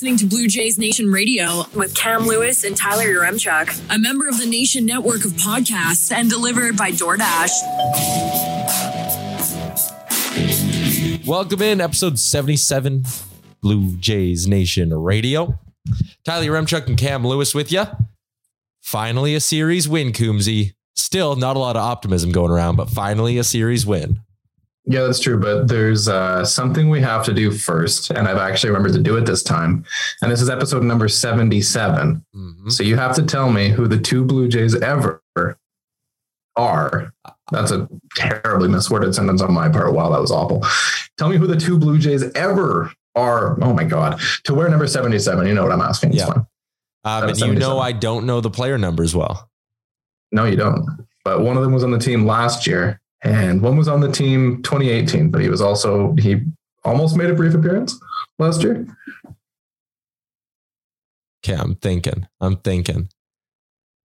Listening to Blue Jays Nation Radio with Cam Lewis and Tyler Yaremchuk, a member of the Nation network of podcasts and delivered by DoorDash. Welcome in episode 77, Blue Jays Nation Radio. Tyler Remchuk and Cam Lewis with you. Finally, a series win, Coombsy. Still not a lot of optimism going around, but finally a series win. Yeah, that's true. But there's uh, something we have to do first. And I've actually remembered to do it this time. And this is episode number 77. Mhm. So you have to tell me who the two Blue Jays ever are. That's a terribly misworded sentence on my part. Wow, that was awful. Tell me who the two Blue Jays ever are. Oh my God. To wear number 77. You know what I'm asking. Yeah. fine. Uh, but you know I don't know the player numbers well. No, you don't. But one of them was on the team last year, and one was on the team 2018. But he was also he almost made a brief appearance last year. Okay, I'm thinking. I'm thinking.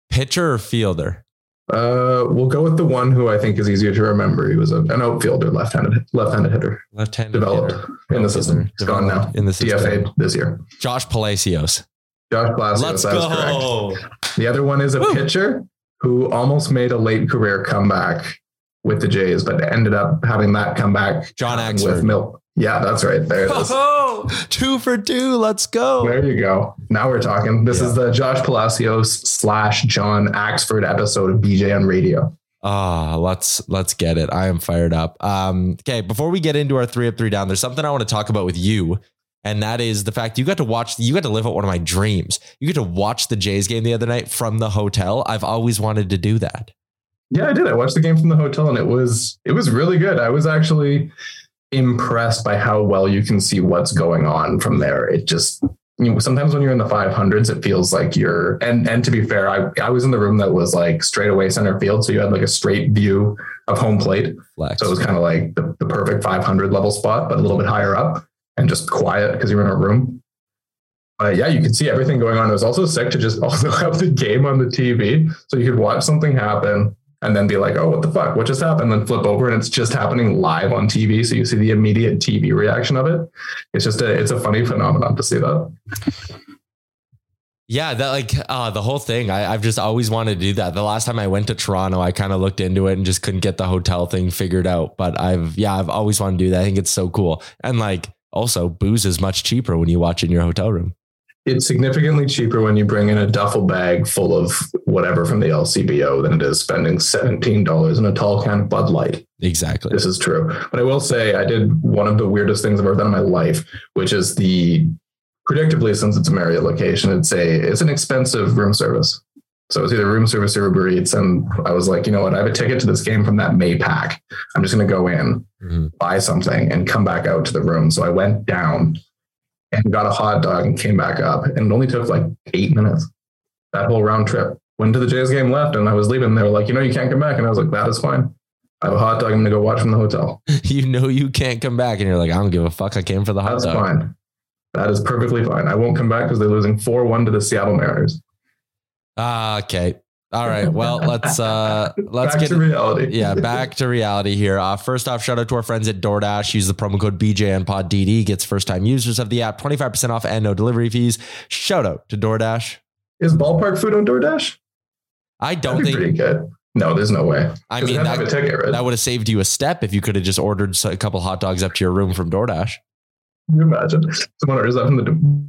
Pitcher or fielder? Uh, we'll go with the one who I think is easier to remember. He was a, an outfielder, left-handed left-handed hitter, Left-handed developed hitter. in the system. He's gone now. In the system. DFA this year. Josh Palacios. Josh Palacios. Let's go. correct. The other one is a Woo. pitcher who almost made a late career comeback with the Jays, but ended up having that comeback John Axford. with Milk. Yeah, that's right. There it is. Oh, two for two. Let's go. There you go. Now we're talking. This is the Josh Palacios slash John Axford episode of BJN Radio. Ah, let's let's get it. I am fired up. Um, okay, before we get into our three up, three down, there's something I want to talk about with you, and that is the fact you got to watch. You got to live out one of my dreams. You get to watch the Jays game the other night from the hotel. I've always wanted to do that. Yeah, I did. I watched the game from the hotel and it was it was really good. I was actually impressed by how well you can see what's going on from there. It just you know, sometimes when you're in the 500s, it feels like you're, and, and to be fair, I, I was in the room that was like straight away center field. So you had like a straight view of home plate. Flex. So it was kind of like the, the perfect 500 level spot, but a little bit higher up and just quiet because you're in a room. But yeah, you could see everything going on. It was also sick to just also have the game on the TV. So you could watch something happen and then be like, oh, what the fuck? What just happened? Then flip over and it's just happening live on TV. So you see the immediate TV reaction of it. It's just a, it's a funny phenomenon to see that. Yeah, that like uh, the whole thing. I, I've just always wanted to do that. The last time I went to Toronto, I kind of looked into it and just couldn't get the hotel thing figured out. But I've yeah, I've always wanted to do that. I think it's so cool. And like also, booze is much cheaper when you watch in your hotel room. It's significantly cheaper when you bring in a duffel bag full of whatever from the LCBO than it is spending $17 in a tall can of Bud Light. Exactly. This is true. But I will say I did one of the weirdest things I've ever done in my life, which is the predictably, since it's a Marriott location, it's a it's an expensive room service. So it's either room service or Uber Eats. And I was like, you know what? I have a ticket to this game from that May pack. I'm just gonna go in, Mhm. buy something, and come back out to the room. So I went down and got a hot dog and came back up. And it only took like eight minutes. That whole round trip. Went to the Jays game left and I was leaving. They were like, you know, you can't come back. And I was like, that is fine. I have a hot dog. I'm gonna go watch from the hotel. You know you can't come back, and you're like, I don't give a fuck. I came for the hot That's dog. fine. That is perfectly fine. I won't come back because they're losing 4 1 to the Seattle Mariners. Ah, okay. All right. Well, let's uh let's Back get to reality. yeah, back to reality here. Uh, first off, shout out to our friends at DoorDash. Use the promo code BJNPodDD. Gets first time users of the app 25% off and no delivery fees. Shout out to DoorDash. Is ballpark food on DoorDash? I don't be pretty think good. No, there's no way. I mean, they have to that, ticket, right? that would have saved you a step if you could have just ordered a couple hot dogs up to your room from DoorDash. Can you imagine? Someone orders that from the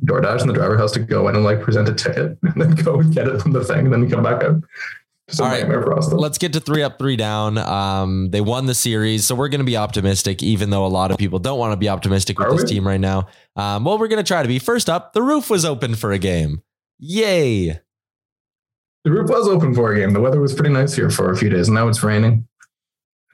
DoorDash and the driver has to go in and like present a ticket and then go and get it from the thing and then come back out. Just All right. nightmare for us. though. Let's get to three up, three down. Um, they won the series, so we're going to be optimistic, even though a lot of people don't want to be optimistic with Are this we? team right now. Um, well, we're going to try to be. First up, the roof was open for a game. Yay! The roof was open for a game. The weather was pretty nice here for a few days. and Now it's raining.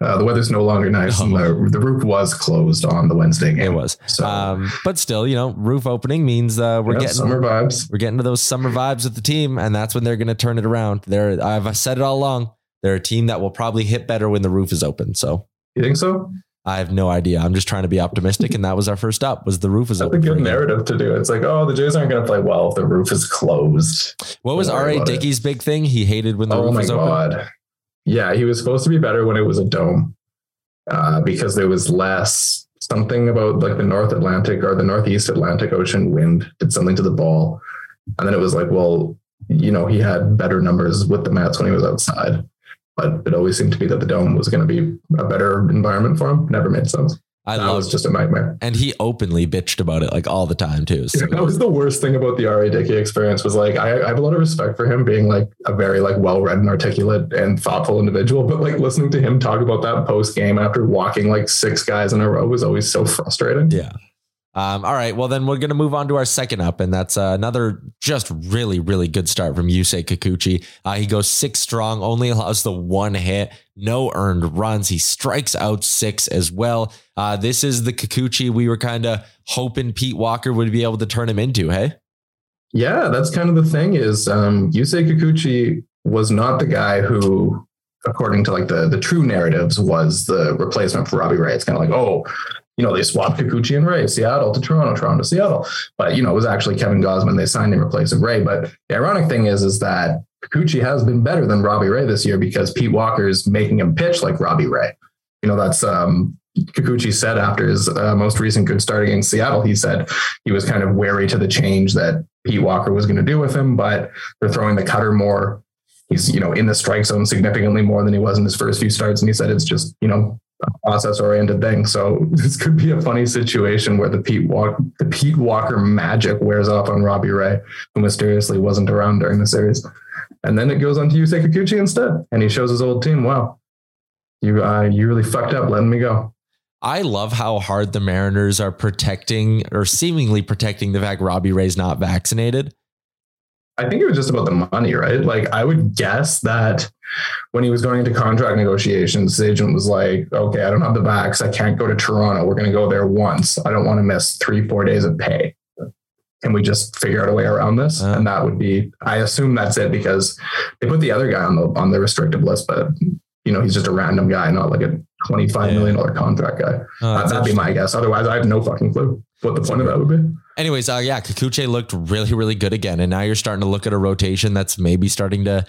Uh, the weather's no longer nice, and the, the roof was closed on the Wednesday game. It was, So, um, but still, you know, roof opening means uh, we're yeah, getting summer vibes. we're getting to those summer vibes with the team, and that's when they're going to turn it around. They're I've said it all along. They're a team that will probably hit better when the roof is open. So You think so? I have no idea. I'm just trying to be optimistic, and that was our first up. Was the roof is That's a open? good a game. narrative to do. It's like, oh, the Jays aren't going to play well if the roof is closed. What was R.A. Dickey's big thing? He hated when the oh roof my was open. god yeah he was supposed to be better when it was a dome uh, because there was less something about like the north atlantic or the northeast atlantic ocean wind did something to the ball. And then it was like well you know he had better numbers with the Mets when he was outside but it always seemed to be that the dome was going to be a better environment for him. Never made sense I that was just a nightmare and he openly bitched about it like all the time too. So that was the worst thing about the R.A. Dickey experience was like I, I have a lot of respect for him being like a very like well-read and articulate and thoughtful individual, but like listening to him talk about that post game after walking like six guys in a row was always so frustrating. yeah. Um, all right. Well, then we're going to move on to our second up, and that's uh, another just really, really good start from Yusei Kikuchi. Uh, he goes six strong, only allows the one hit, no earned runs. He strikes out six as well. Uh, this is the Kikuchi we were kind of hoping Pete Walker would be able to turn him into. Hey, Yeah, that's kind of the thing is um Yusei Kikuchi was not the guy who, according to like the the true narratives, was the replacement for Robbie Ray. It's kind of like, oh, you know, they swapped Kikuchi and Ray, Seattle to Toronto, Toronto to Seattle. But you know, it was actually Kevin Gausman. They signed him replacing Ray. But the ironic thing is, is that Kikuchi has been better than Robbie Ray this year because Pete Walker is making him pitch like Robbie Ray. You know, that's um Kikuchi said after his uh, most recent good start against Seattle, he said he was kind of wary to the change that Pete Walker was going to do with him, but they're throwing the cutter more. He's, you know, in the strike zone significantly more than he was in his first few starts. And he said it's just, you know, process oriented thing. So this could be a funny situation where the Pete Walker, the Pete Walker magic wears off on Robbie Ray, who mysteriously wasn't around during the series. And then it goes on to Yusei Kikuchi instead. And he shows his old team, wow, you, uh, you really fucked up letting me go. I love how hard the Mariners are protecting or seemingly protecting the fact Robbie Ray's not vaccinated. I think it was just about the money, right? Like I would guess that when he was going into contract negotiations, his agent was like, okay, I don't have the backs. I can't go to Toronto. We're going to go there once. I don't want to miss three, four days of pay. Can we just figure out a way around this? Uh. and that would be, I assume that's it because they put the other guy on the, on the restricted list, but you know, he's just a random guy, not like a twenty-five Yeah. million dollar contract guy. Uh, That- That'd be my guess. Otherwise I have no fucking clue what the point of that would be. Anyways, uh, yeah, Kikuchi looked really, really good again. And now you're starting to look at a rotation that's maybe starting to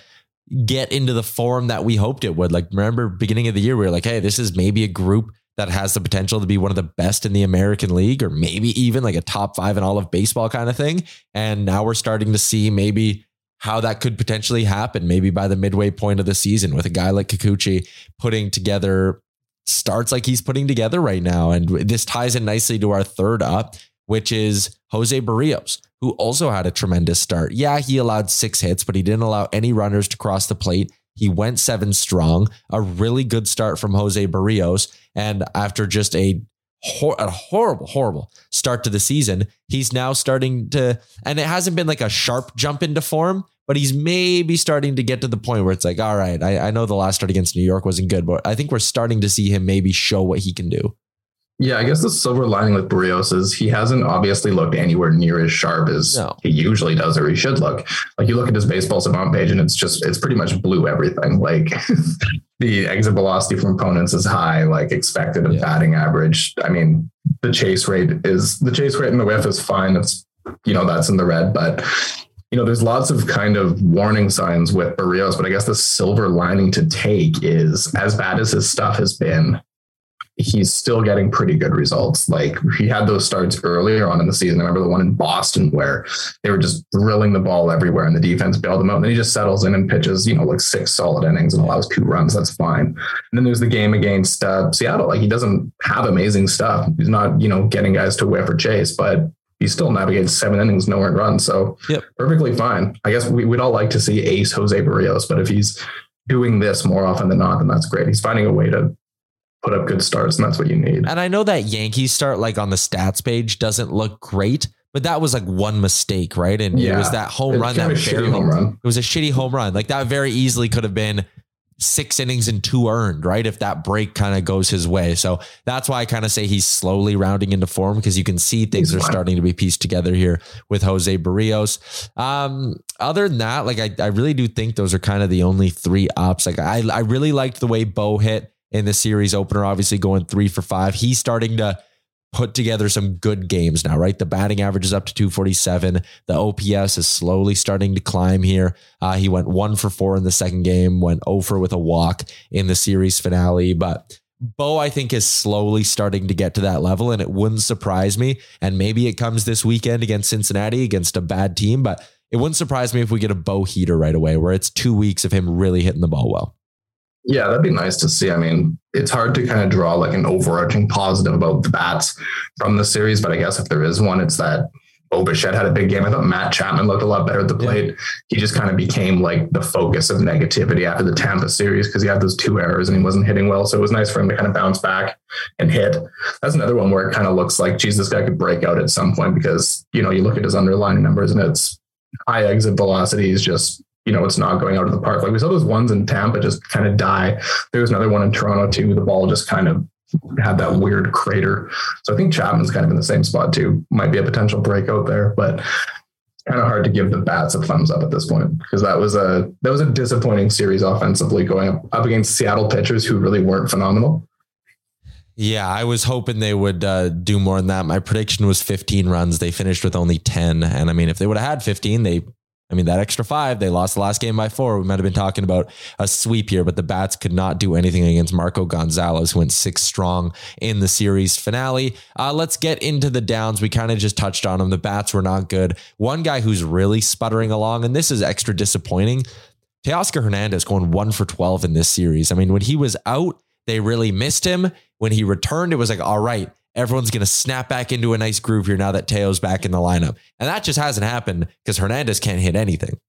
get into the form that we hoped it would. Like, remember, beginning of the year, we were like, hey, this is maybe a group that has the potential to be one of the best in the American League, or maybe even like a top five in all of baseball kind of thing. And now we're starting to see maybe how that could potentially happen, maybe by the midway point of the season with a guy like Kikuchi putting together starts like he's putting together right now. And this ties in nicely to our third up, which is Jose Berrios, who also had a tremendous start. Yeah, he allowed six hits, but he didn't allow any runners to cross the plate. He went seven strong, a really good start from Jose Berrios. And after just a, hor- a horrible, horrible start to the season, he's now starting to, and it hasn't been like a sharp jump into form, but he's maybe starting to get to the point where it's like, all right, I, I know the last start against New York wasn't good, but I think we're starting to see him maybe show what he can do. Yeah, I guess the silver lining with Berrios is he hasn't obviously looked anywhere near as sharp as No. he usually does or he should look. Like you look at his baseball savant page and it's just it's pretty much blue everything. Like the exit velocity from opponents is high, like expected Yeah. batting average. I mean, the chase rate is the chase rate in the whiff is fine. It's you know, that's in the red, but you know, there's lots of kind of warning signs with Berrios, but I guess the silver lining to take is as bad as his stuff has been, he's still getting pretty good results. Like he had those starts earlier on in the season. I remember the one in Boston where they were just drilling the ball everywhere and the defense bailed him out. And then he just settles in and pitches, you know, like six solid innings and allows two runs. That's fine. And then there's the game against uh, Seattle. Like he doesn't have amazing stuff. He's not, you know, getting guys to whiff or chase, but he still navigates seven innings, no earned runs. So Yep. perfectly fine. I guess we, we'd all like to see ace Jose Berrios, but if he's doing this more often than not, then that's great. He's finding a way to put up good starts, and that's what you need. And I know that Yankees start like on the stats page doesn't look great, but that was like one mistake, right? And it was that home It's run that of a shitty barely, home run. it was a shitty home run. Like that very easily could have been six innings and two earned, right? If that break kind of goes his way. So that's why I kind of say he's slowly rounding into form because you can see things are starting to be pieced together here with Jose Berrios. Um, other than that, like I, I really do think those are kind of the only three ups. Like I, I really liked the way Bo hit in the series opener, obviously going three for five. He's starting to put together some good games now, right? The batting average is up to 247. The OPS is slowly starting to climb here. Uh, he went one for four in the second game, went over with a walk in the series finale. But Bo, I think, is slowly starting to get to that level, and it wouldn't surprise me. And maybe it comes this weekend against Cincinnati against a bad team, but it wouldn't surprise me if we get a Bo heater right away, where it's two weeks of him really hitting the ball well. Yeah, that'd be nice to see. I mean, it's hard to kind of draw like an overarching positive about the bats from the series, but I guess if there is one, it's that Bo had a big game. I thought Matt Chapman looked a lot better at the plate. He just kind of became like the focus of negativity after the Tampa series because he had those two errors and he wasn't hitting well. So it was nice for him to kind of bounce back and hit. That's another one where it kind of looks like, geez, this guy could break out at some point because, you know, you look at his underlying numbers and it's high exit velocities, just you know, it's not going out of the park. Like we saw those ones in Tampa just kind of die. There was another one in Toronto too. The ball just kind of had that weird crater. So I think Chapman's kind of in the same spot too. Might be a potential breakout there, but it's kind of hard to give the bats a thumbs up at this point because that was a that was a disappointing series offensively going up, up against Seattle pitchers who really weren't phenomenal. Yeah, I was hoping they would uh, do more than that. My prediction was 15 runs. They finished with only 10. And I mean, if they would have had 15, they, I mean, that extra five, they lost the last game by four. We might have been talking about a sweep here, but the Bats could not do anything against Marco Gonzalez, who went six strong in the series finale. Uh, let's get into the downs. We kind of just touched on them. The Bats were not good. One guy who's really sputtering along, and this is extra disappointing. Teoscar Hernandez going one for 12 in this series. I mean, when he was out, they really missed him. When he returned, it was like, all right, everyone's going to snap back into a nice groove here now that Teo's back in the lineup. And that just hasn't happened because Hernandez can't hit anything.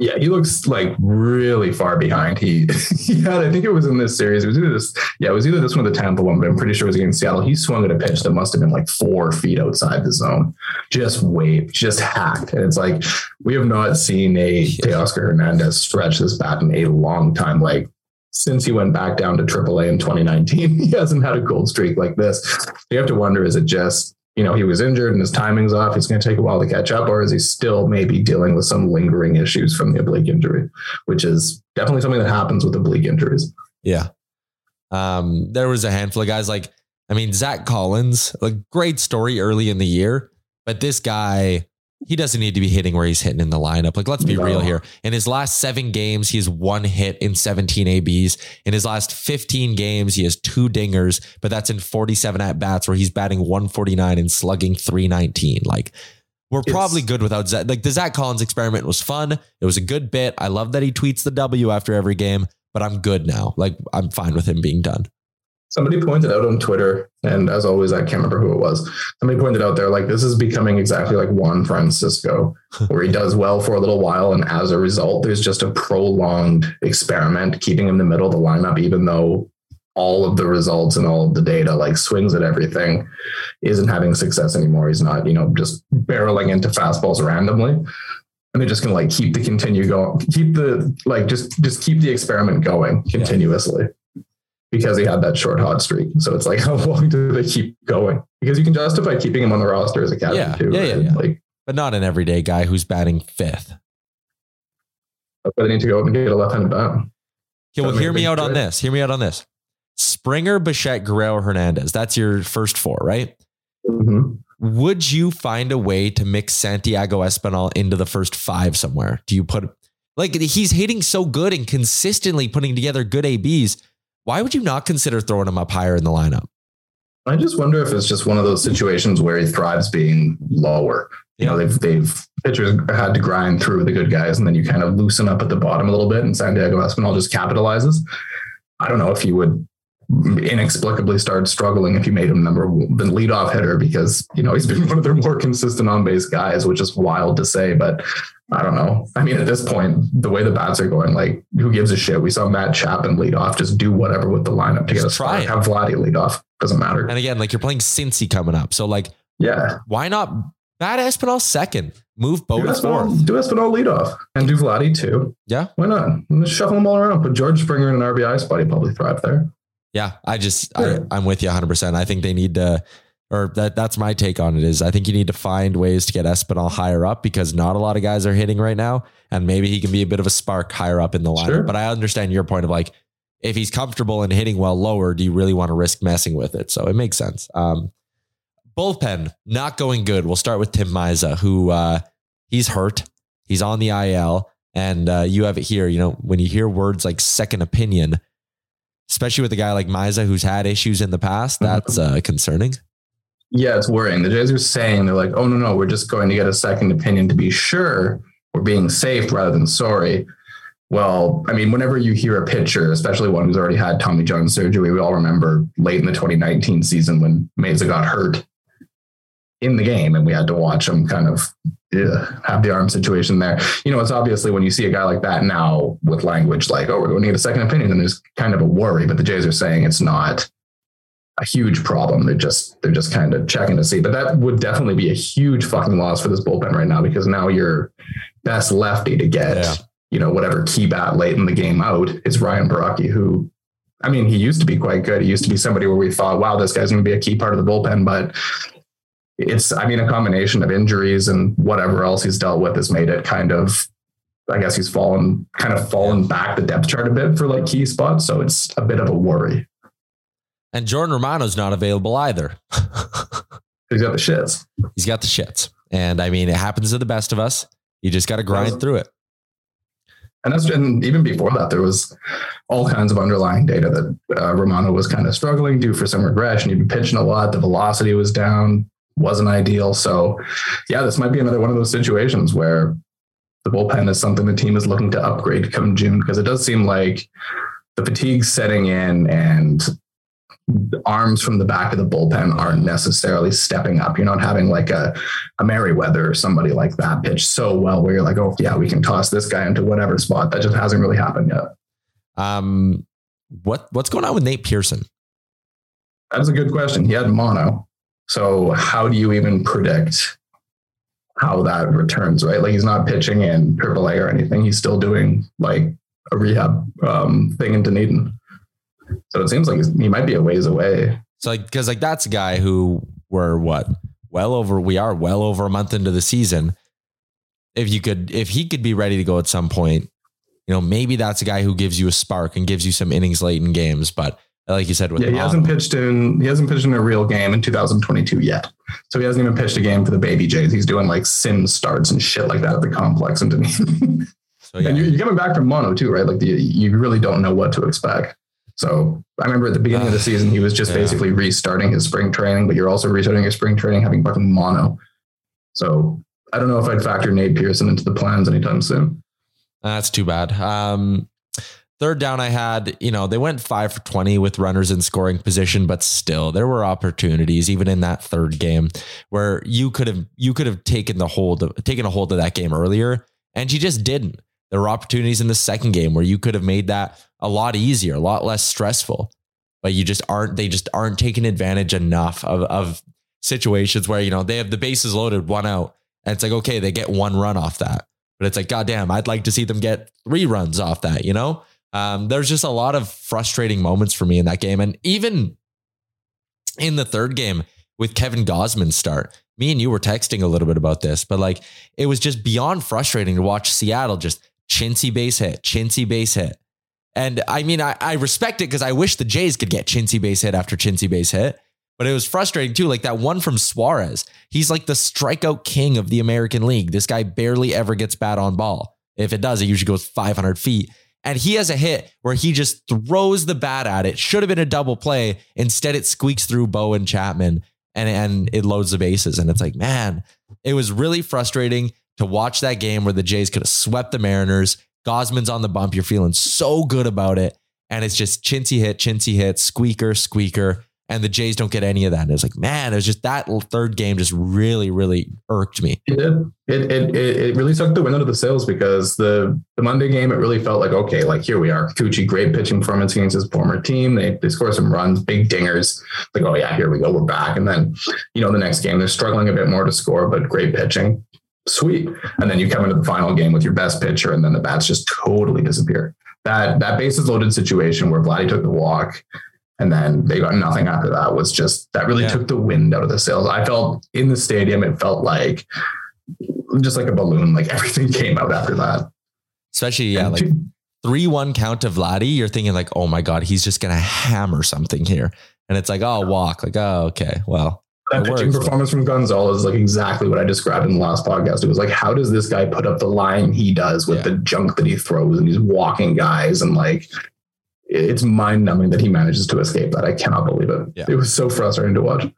Yeah, he looks like really far behind. He, he had, I think it was in this series. It was either this, yeah, it was either this one or the Tampa one, but I'm pretty sure it was against Seattle. He swung at a pitch that must have been like four feet outside the zone, just waved, just hacked. And it's like, we have not seen a Teoscar Hernandez stretch this bat in a long time. Like, since he went back down to AAA in 2019, he hasn't had a cold streak like this. You have to wonder is it just, you know, he was injured and his timing's off. It's going to take a while to catch up, or is he still maybe dealing with some lingering issues from the oblique injury, which is definitely something that happens with oblique injuries. Yeah. Um, there was a handful of guys like, I mean, Zack Collins, a great story early in the year, but this guy, he doesn't need to be hitting where he's hitting in the lineup. Like, let's be No. real here. In his last seven games, he has one hit in 17 ABs. In his last 15 games, he has two dingers, but that's in 47 at bats where he's batting 149 and slugging 319. Like, we're It's- probably good without Zack. Like, the Zack Collins experiment was fun. It was a good bit. I love that he tweets the W after every game, but I'm good now. Like, I'm fine with him being done. Somebody pointed out on Twitter, and as always, I can't remember who it was. Somebody pointed out there, like, this is becoming exactly like Juan Francisco, where he does well for a little while. And as a result, there's just a prolonged experiment keeping him in the middle of the lineup, even though all of the results and all of the data, like swings at everything, isn't having success anymore. He's not, you know, just barreling into fastballs randomly. And they're just gonna like keep the continue going, keep the like just just keep the experiment going continuously because he had that short hot streak. So it's like, how long do they keep going? Because you can justify keeping him on the roster as a captain Yeah, too. yeah, yeah, right? yeah. Like, but not an everyday guy who's batting fifth. why they need to go up and get a left-handed bat. Okay, well, hear me out on this. Hear me out on this. Springer, Bichette, Guerrero, Hernandez. That's your first four, right? Mhm. Would you find a way to mix Santiago Espinal into the first five somewhere? Do you put like he's hitting so good and consistently putting together good ABs? Why would you not consider throwing him up higher in the lineup? I just wonder if it's just one of those situations where he thrives being lower. You know, they've they've pitchers had to grind through the good guys, and then you kind of loosen up at the bottom a little bit, and Santiago Espinal just capitalizes. I don't know if you would inexplicably start struggling if you made him number the leadoff hitter because you know he's been one of their more consistent on base guys, which is wild to say, but I don't know. I mean, at this point, the way the bats are going, like who gives a shit? We saw Matt Chapman lead off. Just do whatever with the lineup to get us. try start. Have Vladdy lead off. Doesn't matter. And again, like you're playing Cincy coming up. So like, yeah, why not bat Espinal second? Move do both Espinal, fourth. do Espinal lead off and do Vladdy too. Yeah. Why not? Just shuffle them all around. Put George Springer in an RBI spot. He'd probably thrive there. Yeah. I just, Yeah. I, I'm with you 100%. I think they need to, or that that's my take on it is I think you need to find ways to get Espinal higher up because not a lot of guys are hitting right now. And maybe he can be a bit of a spark higher up in the lineup. Sure. But I understand your point of like, if he's comfortable and hitting well lower, do you really want to risk messing with it? So it makes sense. Um, bullpen not going good. We'll start with Tim Mayza, who uh, he's hurt. He's on the IL, and uh, you have it here. You know, when you hear words like second opinion, especially with a guy like Mayza who's had issues in the past, that's uh, concerning. Yeah, it's worrying. The Jays are saying they're like, oh no, no, we're just going to get a second opinion to be sure we're being safe rather than sorry. Well, I mean, whenever you hear a pitcher, especially one who's already had Tommy John surgery, we all remember late in the 2019 season when Mayza got hurt in the game and we had to watch him kind of yeah, have the arm situation there. You know, it's obviously when you see a guy like that now with language like, oh, we're going to get a second opinion, then there's kind of a worry, but the Jays are saying it's not a huge problem. They're just they're just kind of checking to see. But that would definitely be a huge fucking loss for this bullpen right now because now your best lefty to get Yeah. you know whatever key bat late in the game out is Ryan Borucki, who I mean he used to be quite good. He used to be somebody where we thought, wow, this guy's going to be a key part of the bullpen, but. It's, I mean, a combination of injuries and whatever else he's dealt with has made it kind of I guess he's fallen kind of fallen back the depth chart a bit for like key spots. So it's a bit of a worry. And Jordan Romano's not available either. He's got the shits. He's got the shits. And I mean, it happens to the best of us. You just got to grind through it. And that's and even before that, there was all kinds of underlying data that uh, Romano was kind of struggling due for some regression. He'd been pitching a lot. The velocity was down, wasn't ideal. So, yeah, this might be another one of those situations where the bullpen is something the team is looking to upgrade come June because it does seem like the fatigue's setting in and arms from the back of the bullpen aren't necessarily stepping up. You're not having like a, a Merryweather or somebody like that pitch so well where you're like, oh, yeah, we can toss this guy into whatever spot. That just hasn't really happened yet. Um, what what's going on with Nate Pearson? That's a good question. He had mono. So how do you even predict how that returns, right? Like he's not pitching in AAA or anything. He's still doing like a rehab um, thing in Dunedin. So it seems like he might be a ways away. So like, because like that's a guy who we're what well over we are well over a month into the season. If you could, if he could be ready to go at some point, you know, maybe that's a guy who gives you a spark and gives you some innings late in games. But like you said, with Yeah, he hasn't pitched in he hasn't pitched in a real game in 2022 yet. So he hasn't even pitched a game for the baby Jays. He's doing like sim starts and shit like that at the complex in Dunedin. so yeah, And you're, you're coming back from mono too, right? Like the, you really don't know what to expect. So I remember at the beginning of the season, he was just Yeah. basically restarting his spring training, but you're also restarting your spring training having fucking mono. So I don't know if I'd factor Nate Pearson into the plans anytime soon. That's too bad. Um, third down, I had, you know, they went five for 20 with runners in scoring position, but still there were opportunities, even in that third game, where you could have, you could have taken the hold of, taken a hold of that game earlier and you just didn't. There were opportunities in the second game where you could have made that a lot easier, a lot less stressful, but you just aren't, they just aren't taking advantage enough of, of situations where, you know, they have the bases loaded, one out, and it's like, okay, they get one run off that. But it's like, goddamn, I'd like to see them get three runs off that, you know? Um, there's just a lot of frustrating moments for me in that game. And even in the third game with Kevin Gausman's start, me and you were texting a little bit about this, but like it was just beyond frustrating to watch Seattle just chintzy base hit, chintzy base hit. And I mean, I, I respect it because I wish the Jays could get chintzy base hit after chintzy base hit. But it was frustrating too. Like that one from Suarez. He's like the strikeout king of the American League. This guy barely ever gets bat on ball. If it does, it usually goes 500 feet. And he has a hit where he just throws the bat at it. Should have been a double play. Instead, it squeaks through Bowen Chapman and, and it loads the bases. And it's like, man, it was really frustrating to watch that game where the Jays could have swept the Mariners. Gausman's on the bump. You're feeling so good about it. And it's just chintzy hit, chintzy hit, squeaker, squeaker and the Jays don't get any of that. And it's like, man, it was just that third game just really, really irked me. It did. It it it really sucked the wind out of the sails because the the Monday game, it really felt like okay, like here we are. Kikuchi, great pitching performance against his former team. They they score some runs, big dingers. Like oh yeah, here we go, we're back. And then you know the next game they're struggling a bit more to score, but great pitching. Sweet. And then you come into the final game with your best pitcher, and then the bats just totally disappear. That that bases loaded situation where Vladdy took the walk and then they got nothing after that was just that really yeah. took the wind out of the sails. I felt in the stadium, it felt like just like a balloon, like everything came out after that. Especially, yeah, and like three one count to Vladdy, you're thinking like, oh my God, he's just gonna hammer something here. And it's like, oh, walk. Like, oh, okay. Well, that pitching performance from Gonzalez is like exactly what I described in the last podcast. It was like, how does this guy put up the line he does with yeah. the junk that he throws and he's walking guys and like it's mind numbing that he manages to escape that. I cannot believe it. Yeah. It was so frustrating to watch.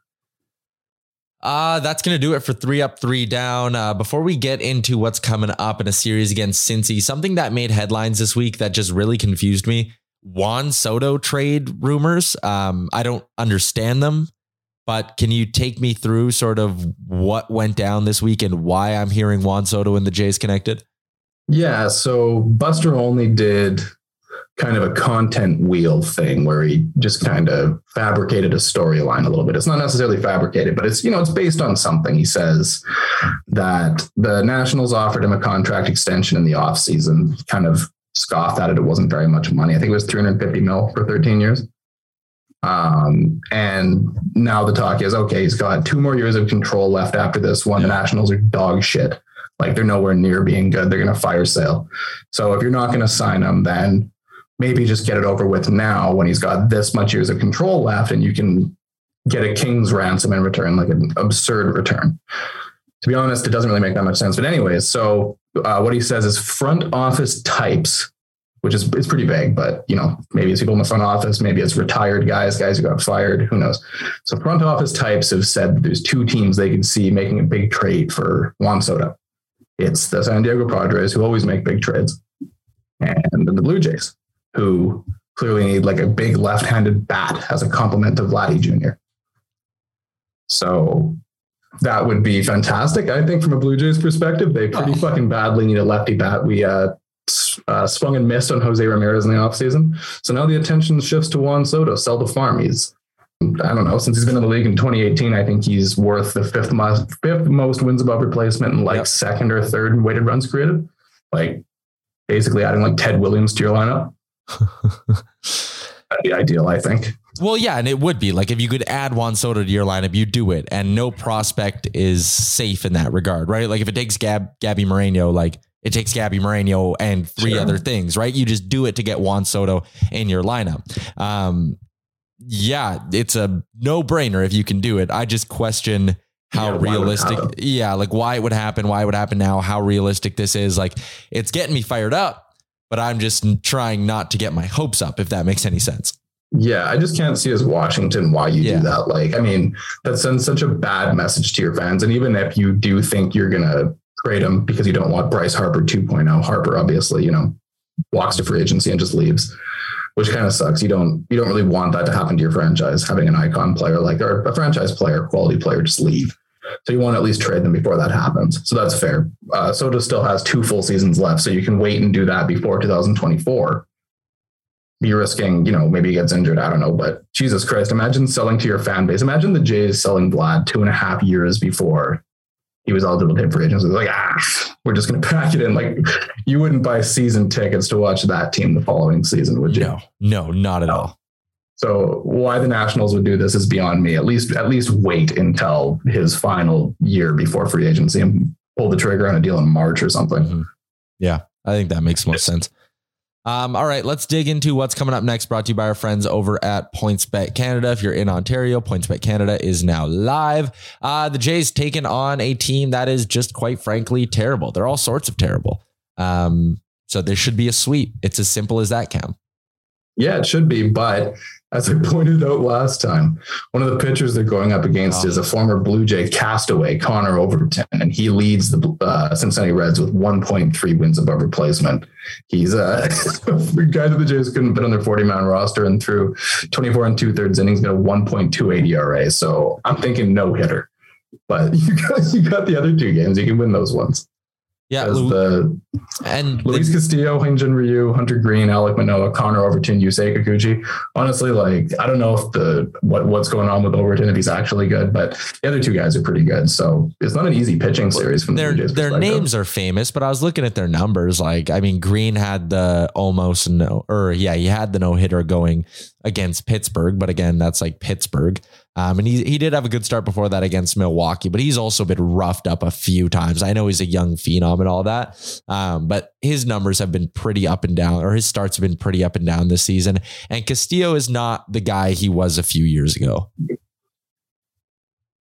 Uh, that's going to do it for three up, three down. Uh, before we get into what's coming up in a series against Cincy, something that made headlines this week that just really confused me Juan Soto trade rumors. Um, I don't understand them, but can you take me through sort of what went down this week and why I'm hearing Juan Soto and the Jays connected? Yeah. So Buster Olney did kind of a content wheel thing where he just kind of fabricated a storyline a little bit. It's not necessarily fabricated, but it's you know it's based on something. He says that the Nationals offered him a contract extension in the offseason, kind of scoffed at it. It wasn't very much money. I think it was 350 mil for 13 years. Um, and now the talk is okay, he's got two more years of control left after this one. Yeah. The Nationals are dog shit. Like they're nowhere near being good. They're going to fire sale. So if you're not going to sign him, then maybe just get it over with now when he's got this much years of control left and you can get a king's ransom in return, like an absurd return. To be honest, it doesn't really make that much sense. But anyways, so uh, what he says is front office types, which is it's pretty vague, but you know maybe it's people in the front office, maybe it's retired guys, guys who got fired, who knows. So front office types have said there's two teams they can see making a big trade for Juan Soto. It's the San Diego Padres who always make big trades, and the Blue Jays who clearly need like a big left-handed bat as a complement to Vladdy Jr. So that would be fantastic. I think from a Blue Jays perspective, they pretty oh. fucking badly need a lefty bat. We uh, uh, swung and missed on Jose Ramirez in the offseason. So now the attention shifts to Juan Soto, sell the farm. He's, I don't know, since he's been in the league in 2018, I think he's worth the fifth most, fifth most wins above replacement and like yep. second or third in weighted runs created. Like basically adding like Ted Williams to your lineup. That'd be ideal, I think. Well, yeah, and it would be like if you could add Juan Soto to your lineup, you do it, and no prospect is safe in that regard, right? Like if it takes Gab Gabby Moreno, like it takes Gabby Moreno and three sure. other things, right? You just do it to get Juan Soto in your lineup. Um, yeah, it's a no brainer if you can do it. I just question how yeah, realistic, yeah, like why it would happen, why it would happen now, how realistic this is. Like it's getting me fired up but I'm just trying not to get my hopes up, if that makes any sense. Yeah, I just can't see as Washington why you yeah. do that. Like, I mean, that sends such a bad message to your fans. And even if you do think you're going to trade him because you don't want Bryce Harper 2.0, Harper obviously, you know, walks to free agency and just leaves, which kind of sucks. You don't you don't really want that to happen to your franchise, having an icon player like or a franchise player, quality player, just leave. So you want to at least trade them before that happens. So that's fair. Uh, Soto still has two full seasons left, so you can wait and do that before 2024. Be risking, you know, maybe he gets injured. I don't know, but Jesus Christ, imagine selling to your fan base. Imagine the Jays selling Vlad two and a half years before he was eligible to hit free agency. Like, ah, we're just going to pack it in. Like, you wouldn't buy season tickets to watch that team the following season, would you? No, no, not at no. all. So why the Nationals would do this is beyond me. At least at least wait until his final year before free agency and pull the trigger on a deal in March or something. Mm-hmm. Yeah, I think that makes most sense. Um, all right, let's dig into what's coming up next. Brought to you by our friends over at PointsBet Canada. If you're in Ontario, PointsBet Canada is now live. Uh, the Jays taking on a team that is just quite frankly terrible. They're all sorts of terrible. Um, So there should be a sweep. It's as simple as that, Cam. Yeah, it should be. But as I pointed out last time, one of the pitchers they're going up against Oh. is a former Blue Jay castaway, Connor Overton, and he leads the uh, Cincinnati Reds with 1.3 wins above replacement. He's uh, the guy that the Jays couldn't fit on their 40 man roster, and through 24 and two thirds innings, got a 1.28 ERA. So I'm thinking no hitter. But you got you got the other two games. You can win those ones. Yeah, Lu- the and Luis the- Castillo, Hyunjin Ryu, Hunter Greene, Alek Manoah, Connor Overton, Yusei Kikuchi. Honestly, like I don't know if the what what's going on with Overton if he's actually good, but the other two guys are pretty good. So it's not an easy pitching series from their the their names are famous, but I was looking at their numbers. Like, I mean, Greene had the almost no, or yeah, he had the no hitter going against Pittsburgh, but again, that's like Pittsburgh. Um, and he he did have a good start before that against Milwaukee, but he's also been roughed up a few times. I know he's a young phenom and all that, um, but his numbers have been pretty up and down, or his starts have been pretty up and down this season. And Castillo is not the guy he was a few years ago.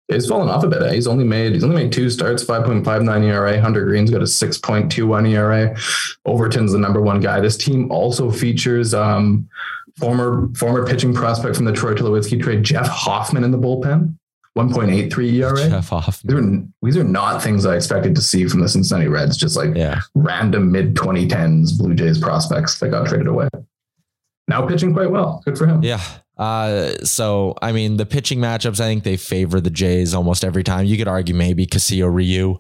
He's fallen off a bit. eh? He's only made he's only made two starts, 5.59 ERA. Hunter Greene's got a 6.21 ERA. Overton's the number one guy. This team also features um, former former pitching prospect from the Troy Tulowitzki trade, Jeff Hoffman in the bullpen, 1.83 ERA. Jeff off. These are, these are not things I expected to see from the Cincinnati Reds, just like Yeah. random mid 2010s Blue Jays prospects that got traded away. Now pitching quite well. Good for him. Yeah. Uh, so I mean, the pitching matchups, I think they favor the Jays almost every time. You could argue maybe Castillo Ryu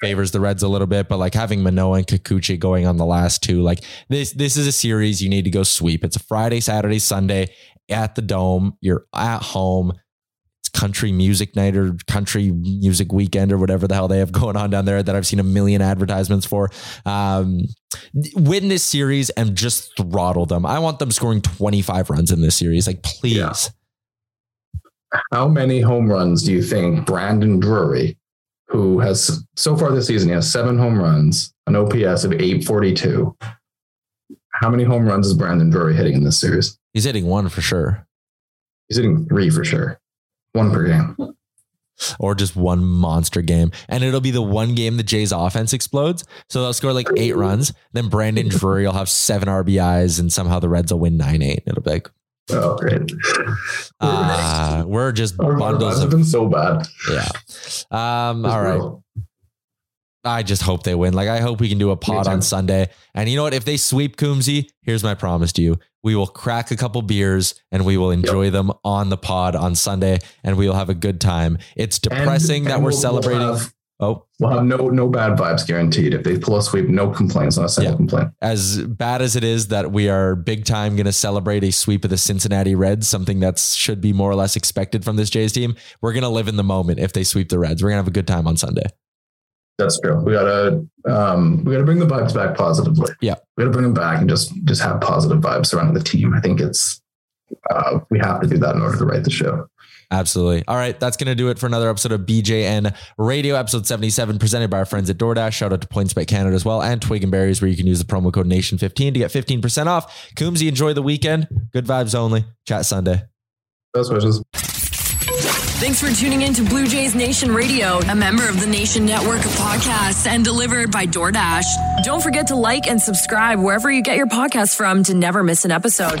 favors the Reds a little bit, but like having Manoah and Kikuchi going on the last two, like this, this is a series you need to go sweep. It's a Friday, Saturday, Sunday at the Dome. You're at home. It's country music night or country music weekend or whatever the hell they have going on down there that I've seen a million advertisements for. Um, win this series and just throttle them. I want them scoring 25 runs in this series. Like, please. Yeah. How many home runs do you think Brandon Drury, who has so far this season, he has seven home runs, an OPS of 842. How many home runs is Brandon Drury hitting in this series? He's hitting one for sure, He's hitting three for sure. One per game. or just one monster game. And it'll be the one game the Jays offense explodes. So they'll score like eight runs. Then Brandon Drury will have seven RBIs and somehow the Reds will win 9 8. It'll be like, Oh, great. uh, we're just Our bundles of, been so bad. yeah. Um, all right. brutal. I just hope they win. Like I hope we can do a pod on Sunday. And you know what? If they sweep Coombsy, here's my promise to you: we will crack a couple beers and we will enjoy them on the pod on Sunday, and we will have a good time. It's And- depressing that and we're we'll- we'll celebrating. have- oh, We'll have no no bad vibes guaranteed. If they pull a sweep, no complaints, not a single Yeah. complaint. as bad as it is that we are big time going to celebrate a sweep of the Cincinnati Reds, something that should be more or less expected from this Jays team. We're going to live in the moment if they sweep the Reds. We're going to have a good time on Sunday. That's true. We gotta um, we gotta bring the vibes back positively. Yeah. we gotta bring them back and just just have positive vibes surrounding the team. I think it's uh, we have to do that in order to write the show. Absolutely. All right. That's going to do it for another episode of BJN Radio, episode 77, presented by our friends at DoorDash. Shout out to Points PointsBet Canada as well and Twig and Berries, where you can use the promo code NATION15 to get 15% off. Coombsy, enjoy the weekend. Good vibes only. Chat Sunday. Best wishes. Thanks for tuning in to Blue Jays Nation Radio, a member of the Nation Network of podcasts and delivered by DoorDash. Don't forget to like and subscribe wherever you get your podcasts from to never miss an episode.